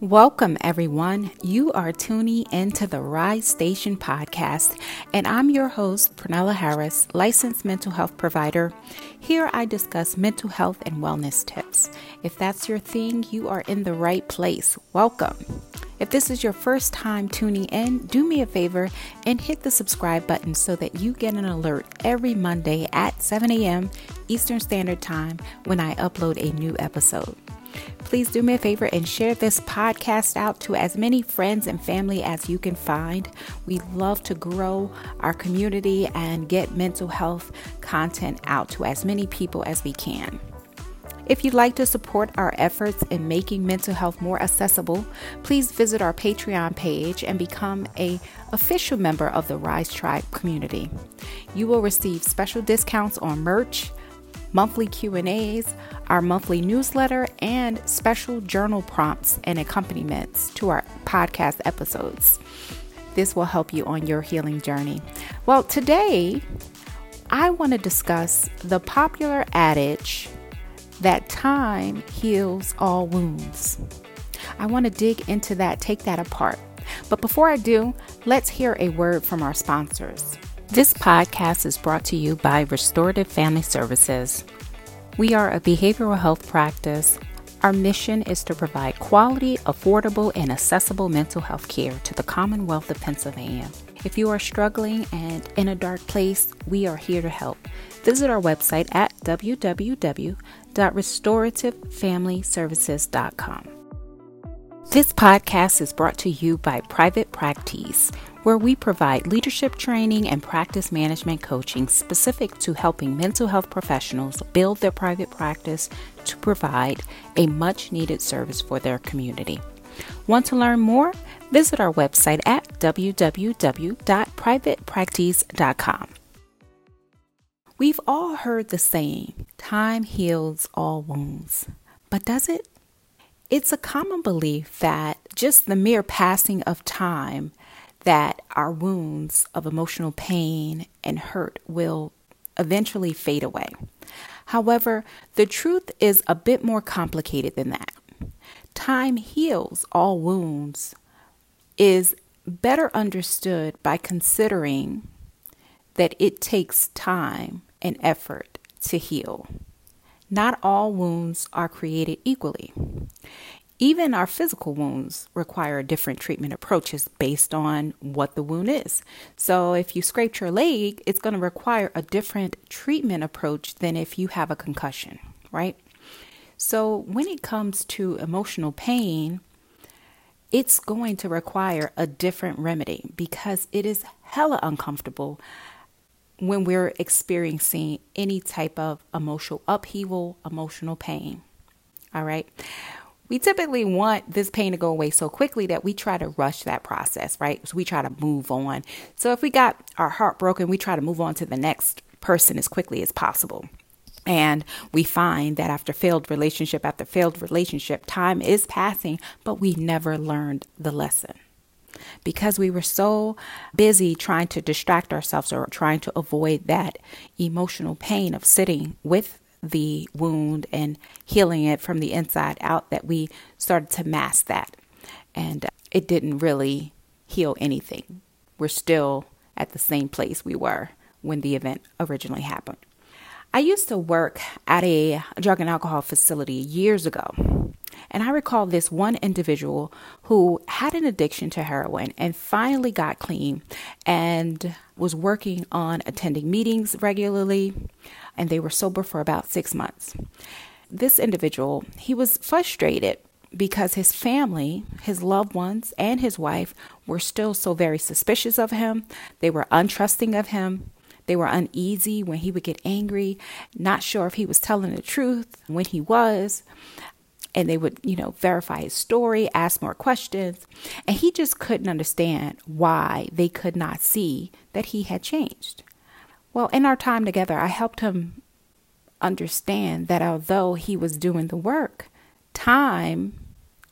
Welcome, everyone. You are tuning into the Rise Station podcast, and I'm your host, Pranella Harris, licensed mental health provider. Here I discuss mental health and wellness tips. If that's your thing, you are in the right place. Welcome. If this is your first time tuning in, do me a favor and hit the subscribe button so that you get an alert every Monday at 7 a.m. Eastern Standard Time when I upload a new episode. Please do me a favor and share this podcast out to as many friends and family as you can find. We love to grow our community and get mental health content out to as many people as we can. If you'd like to support our efforts in making mental health more accessible, please visit our Patreon page and become a official member of the Rise Tribe community. You will receive special discounts on merch, monthly Q&As, our monthly newsletter, and special journal prompts and accompaniments to our podcast episodes. This will help you on your healing journey. Well, today I want to discuss the popular adage that time heals all wounds. I want to dig into that, take that apart. But before I do, let's hear a word from our sponsors. This podcast is brought to you by Restorative Family Services. We are a behavioral health practice. Our mission is to provide quality, affordable, and accessible mental health care to the Commonwealth of Pennsylvania. If you are struggling and in a dark place, we are here to help. Visit our website at www.restorativefamilyservices.com. This podcast is brought to you by Private Practice, where we provide leadership training and practice management coaching specific to helping mental health professionals build their private practice to provide a much needed service for their community. Want to learn more? Visit our website at www.privatepractice.com. We've all heard the saying, time heals all wounds. But does it? It's a common belief that just the mere passing of time that our wounds of emotional pain and hurt will eventually fade away. However, the truth is a bit more complicated than that. Time heals all wounds is better understood by considering that it takes time and effort to heal. Not all wounds are created equally. Even our physical wounds require different treatment approaches based on what the wound is. So, if you scraped your leg, it's going to require a different treatment approach than if you have a concussion, right? So, when it comes to emotional pain, it's going to require a different remedy because it is hella uncomfortable when we're experiencing any type of emotional upheaval, emotional pain. All right. We typically want this pain to go away so quickly that we try to rush that process, right? So we try to move on. So if we got our heart broken, we try to move on to the next person as quickly as possible. And we find that after failed relationship after failed relationship, time is passing, but we never learned the lesson because we were so busy trying to distract ourselves or trying to avoid that emotional pain of sitting with the wound and healing it from the inside out that we started to mask that. And uh, it didn't really heal anything. We're still at the same place we were when the event originally happened. I used to work at a drug and alcohol facility years ago. And I recall this one individual who had an addiction to heroin and finally got clean and was working on attending meetings regularly. And they were sober for about six months. This individual, he was frustrated because his family, his loved ones, and his wife were still so very suspicious of him. They were untrusting of him. They were uneasy when he would get angry, not sure if he was telling the truth when he was and they would, you know, verify his story, ask more questions. And he just couldn't understand why they could not see that he had changed. Well, in our time together, I helped him understand that although he was doing the work, time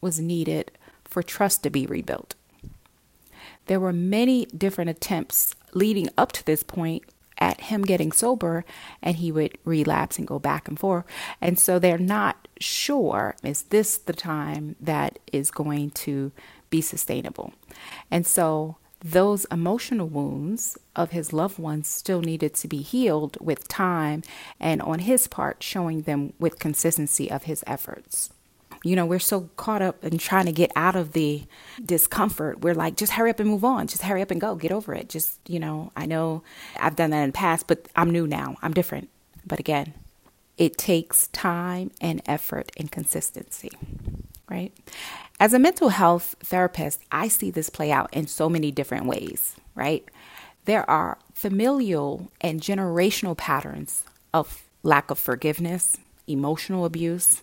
was needed for trust to be rebuilt. There were many different attempts leading up to this point at him getting sober and he would relapse and go back and forth. And so they're not sure is this the time that is going to be sustainable? And so those emotional wounds of his loved ones still needed to be healed with time and on his part showing them with consistency of his efforts. You know, we're so caught up in trying to get out of the discomfort. We're like, just hurry up and move on. Just hurry up and go. Get over it. Just, you know, I know I've done that in the past, but I'm new now. I'm different. But again, it takes time and effort and consistency, right? As a mental health therapist, I see this play out in so many different ways, right? There are familial and generational patterns of lack of forgiveness, emotional abuse,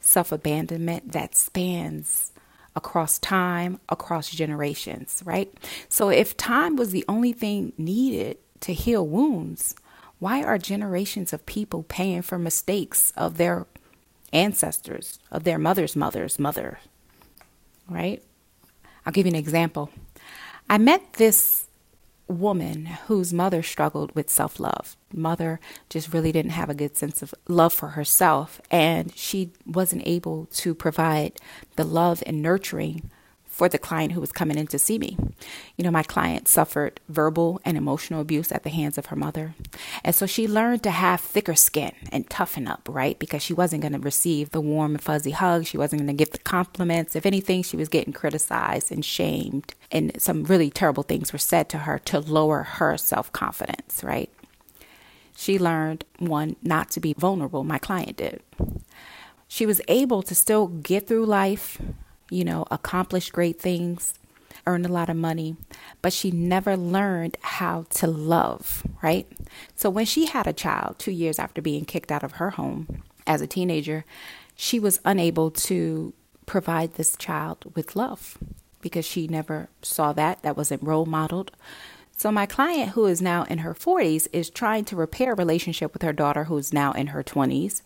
self abandonment that spans across time, across generations, right? So if time was the only thing needed to heal wounds, why are generations of people paying for mistakes of their ancestors, of their mother's mother's mother? Right? I'll give you an example. I met this woman whose mother struggled with self love. Mother just really didn't have a good sense of love for herself, and she wasn't able to provide the love and nurturing for the client who was coming in to see me. You know, my client suffered verbal and emotional abuse at the hands of her mother. And so she learned to have thicker skin and toughen up, right? Because she wasn't going to receive the warm and fuzzy hugs. She wasn't going to get the compliments. If anything, she was getting criticized and shamed. And some really terrible things were said to her to lower her self confidence, right? She learned, one, not to be vulnerable. My client did. She was able to still get through life you know, accomplished great things, earned a lot of money, but she never learned how to love, right? So when she had a child two years after being kicked out of her home as a teenager, she was unable to provide this child with love because she never saw that. That wasn't role modeled. So my client who is now in her 40s is trying to repair a relationship with her daughter who's now in her 20s,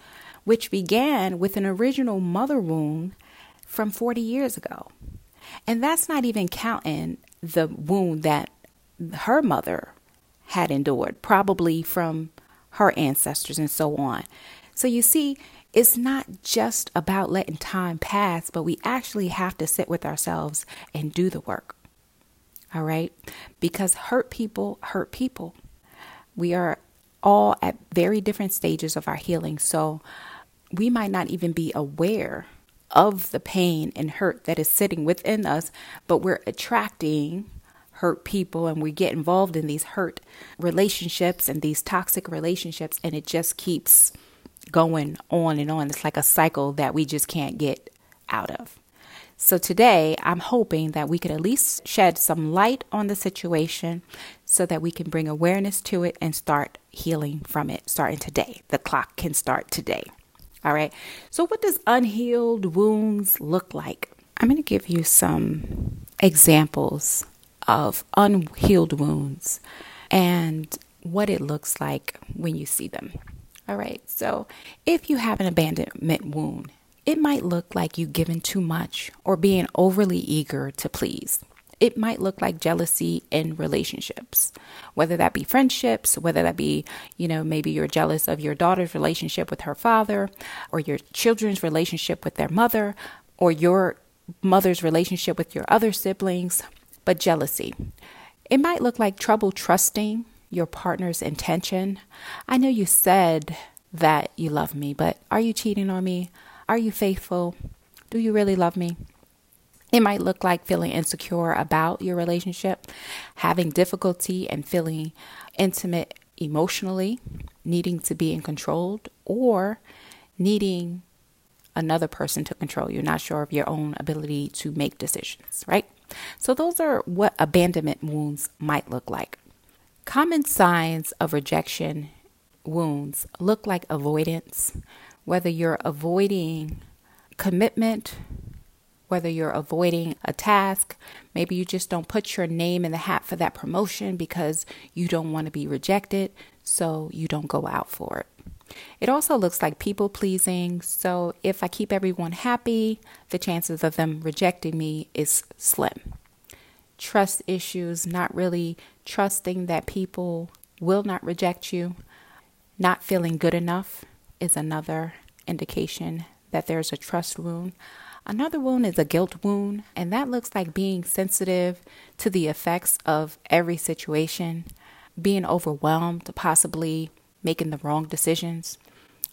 which began with an original mother wound from 40 years ago. And that's not even counting the wound that her mother had endured, probably from her ancestors and so on. So you see, it's not just about letting time pass, but we actually have to sit with ourselves and do the work. All right? Because hurt people hurt people. We are all at very different stages of our healing. So we might not even be aware of the pain and hurt that is sitting within us, but we're attracting hurt people and we get involved in these hurt relationships and these toxic relationships, and it just keeps going on and on. It's like a cycle that we just can't get out of. So, today I'm hoping that we could at least shed some light on the situation so that we can bring awareness to it and start healing from it starting today. The clock can start today. All right. So, what does unhealed wounds look like? I'm going to give you some examples of unhealed wounds and what it looks like when you see them. All right. So, if you have an abandonment wound, it might look like you've given too much or being overly eager to please. It might look like jealousy in relationships, whether that be friendships, whether that be, you know, maybe you're jealous of your daughter's relationship with her father, or your children's relationship with their mother, or your mother's relationship with your other siblings, but jealousy. It might look like trouble trusting your partner's intention. I know you said that you love me, but are you cheating on me? Are you faithful? Do you really love me? It might look like feeling insecure about your relationship, having difficulty and feeling intimate emotionally, needing to be in control, or needing another person to control you, not sure of your own ability to make decisions, right? So, those are what abandonment wounds might look like. Common signs of rejection wounds look like avoidance, whether you're avoiding commitment, whether you're avoiding a task, maybe you just don't put your name in the hat for that promotion because you don't want to be rejected, so you don't go out for it. It also looks like people pleasing, so if I keep everyone happy, the chances of them rejecting me is slim. Trust issues, not really trusting that people will not reject you. Not feeling good enough is another indication that there's a trust wound. Another wound is a guilt wound, and that looks like being sensitive to the effects of every situation, being overwhelmed, possibly making the wrong decisions,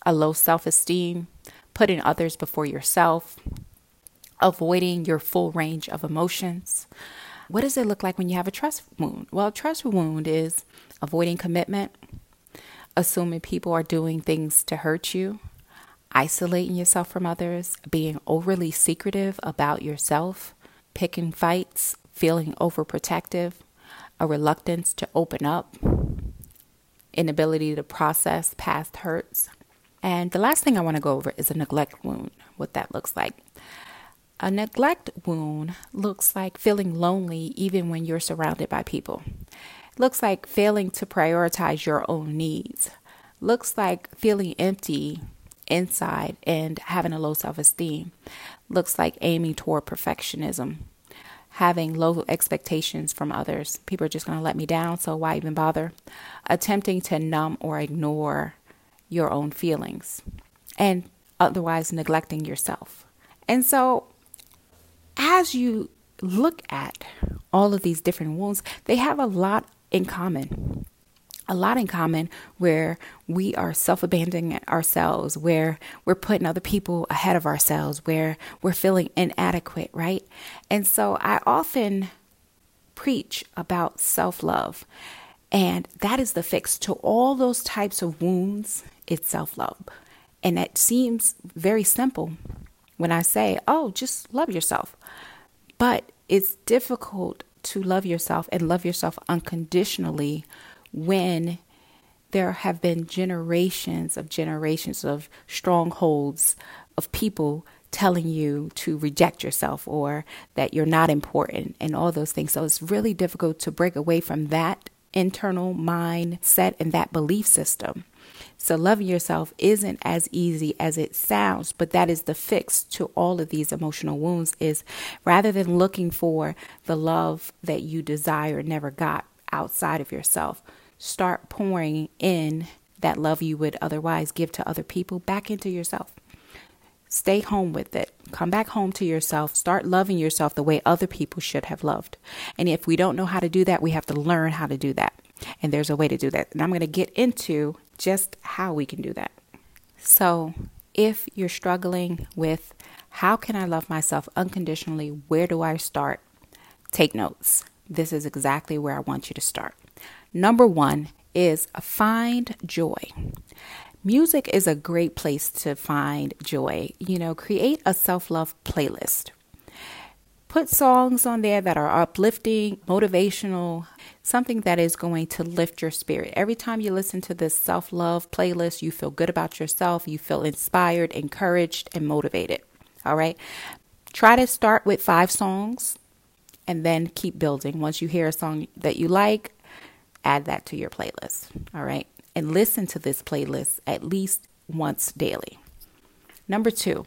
a low self esteem, putting others before yourself, avoiding your full range of emotions. What does it look like when you have a trust wound? Well, a trust wound is avoiding commitment, assuming people are doing things to hurt you, isolating yourself from others, being overly secretive about yourself, picking fights, feeling overprotective, a reluctance to open up, inability to process past hurts. And the last thing I want to go over is a neglect wound, what that looks like. A neglect wound looks like feeling lonely even when you're surrounded by people. It looks like failing to prioritize your own needs. Looks like feeling empty inside and having a low self esteem. Looks like aiming toward perfectionism, having low expectations from others. People are just going to let me down, so why even bother? Attempting to numb or ignore your own feelings and otherwise neglecting yourself. And so, as you look at all of these different wounds, they have a lot in common a lot in common where we are self abandoning ourselves, where we're putting other people ahead of ourselves, where we're feeling inadequate, right? And so I often preach about self love, and that is the fix to all those types of wounds. It's self love. And it seems very simple when I say, oh, just love yourself. But it's difficult to love yourself and love yourself unconditionally when there have been generations of generations of strongholds of people telling you to reject yourself or that you're not important and all those things. So it's really difficult to break away from that internal mindset and that belief system. So loving yourself isn't as easy as it sounds, but that is the fix to all of these emotional wounds is rather than looking for the love that you desire never got outside of yourself, start pouring in that love you would otherwise give to other people back into yourself. Stay home with it. Come back home to yourself. Start loving yourself the way other people should have loved. And if we don't know how to do that, we have to learn how to do that. And there's a way to do that. And I'm going to get into just how we can do that. So, if you're struggling with how can I love myself unconditionally, where do I start? Take notes. This is exactly where I want you to start. Number one is find joy. Music is a great place to find joy. You know, create a self love playlist. Put songs on there that are uplifting, motivational, something that is going to lift your spirit. Every time you listen to this self love playlist, you feel good about yourself, you feel inspired, encouraged, and motivated. All right. Try to start with five songs and then keep building. Once you hear a song that you like, add that to your playlist. All right. And listen to this playlist at least once daily. Number two,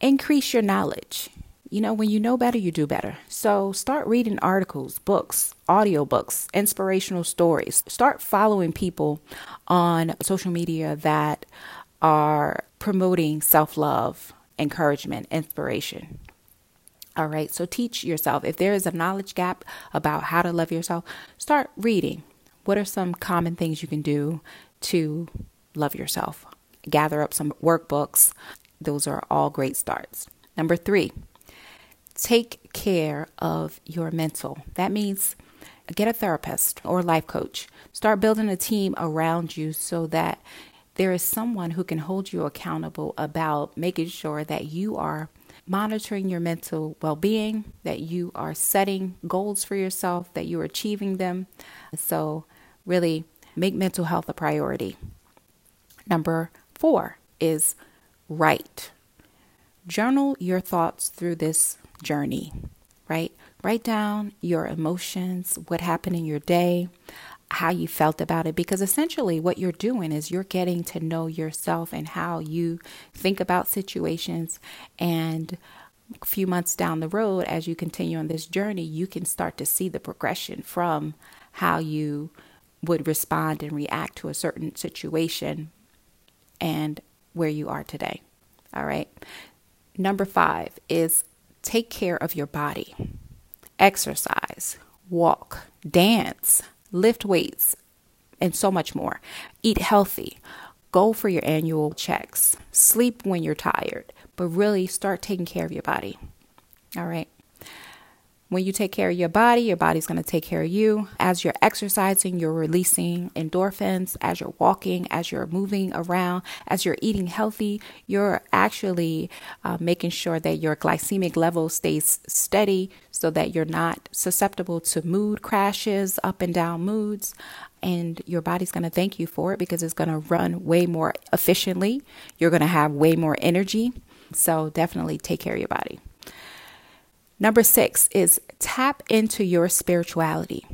increase your knowledge. You know, when you know better, you do better. So start reading articles, books, audiobooks, inspirational stories. Start following people on social media that are promoting self love, encouragement, inspiration. All right, so teach yourself. If there is a knowledge gap about how to love yourself, start reading. What are some common things you can do to love yourself? Gather up some workbooks. Those are all great starts. Number three, take care of your mental. That means get a therapist or life coach. Start building a team around you so that there is someone who can hold you accountable about making sure that you are monitoring your mental well being, that you are setting goals for yourself, that you're achieving them. So, really make mental health a priority. Number four is write. Journal your thoughts through this journey, right? Write down your emotions, what happened in your day, how you felt about it because essentially what you're doing is you're getting to know yourself and how you think about situations and a few months down the road as you continue on this journey you can start to see the progression from how you would respond and react to a certain situation and where you are today. All right. Number five is take care of your body, exercise, walk, dance, lift weights, and so much more. Eat healthy. Go for your annual checks. Sleep when you're tired, but really start taking care of your body. All right. When you take care of your body, your body's going to take care of you. As you're exercising, you're releasing endorphins. As you're walking, as you're moving around, as you're eating healthy, you're actually uh, making sure that your glycemic level stays steady so that you're not susceptible to mood crashes, up and down moods. And your body's going to thank you for it because it's going to run way more efficiently. You're going to have way more energy. So definitely take care of your body. Number six is tap into your spirituality.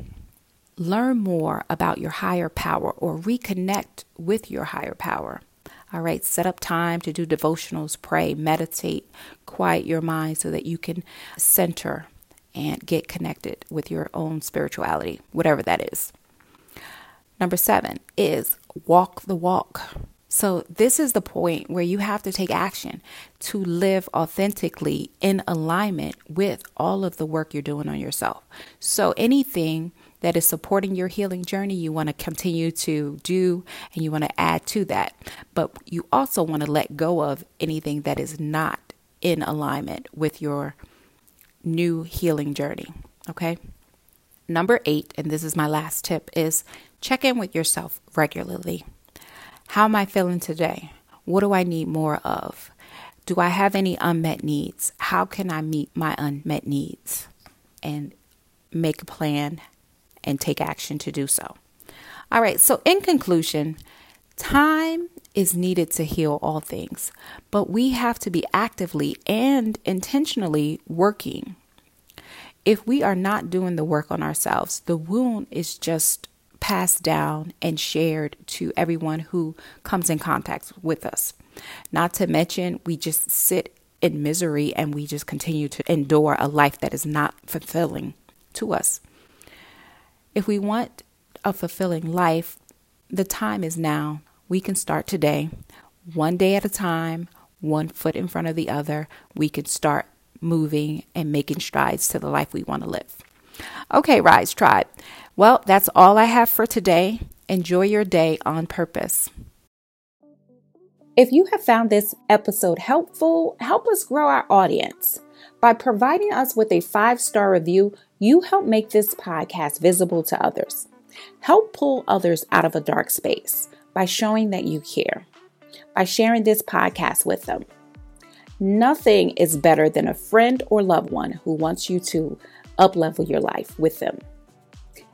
Learn more about your higher power or reconnect with your higher power. All right, set up time to do devotionals, pray, meditate, quiet your mind so that you can center and get connected with your own spirituality, whatever that is. Number seven is walk the walk. So, this is the point where you have to take action to live authentically in alignment with all of the work you're doing on yourself. So, anything that is supporting your healing journey, you want to continue to do and you want to add to that. But you also want to let go of anything that is not in alignment with your new healing journey. Okay. Number eight, and this is my last tip, is check in with yourself regularly. How am I feeling today? What do I need more of? Do I have any unmet needs? How can I meet my unmet needs? And make a plan and take action to do so. All right, so in conclusion, time is needed to heal all things, but we have to be actively and intentionally working. If we are not doing the work on ourselves, the wound is just passed down and shared to everyone who comes in contact with us. Not to mention, we just sit in misery and we just continue to endure a life that is not fulfilling to us. If we want a fulfilling life, the time is now. We can start today, one day at a time, one foot in front of the other. We can start moving and making strides to the life we want to live. Okay, Rise Tribe. Well, that's all I have for today. Enjoy your day on purpose. If you have found this episode helpful, help us grow our audience. By providing us with a five star review, you help make this podcast visible to others. Help pull others out of a dark space by showing that you care, by sharing this podcast with them. Nothing is better than a friend or loved one who wants you to uplevel your life with them.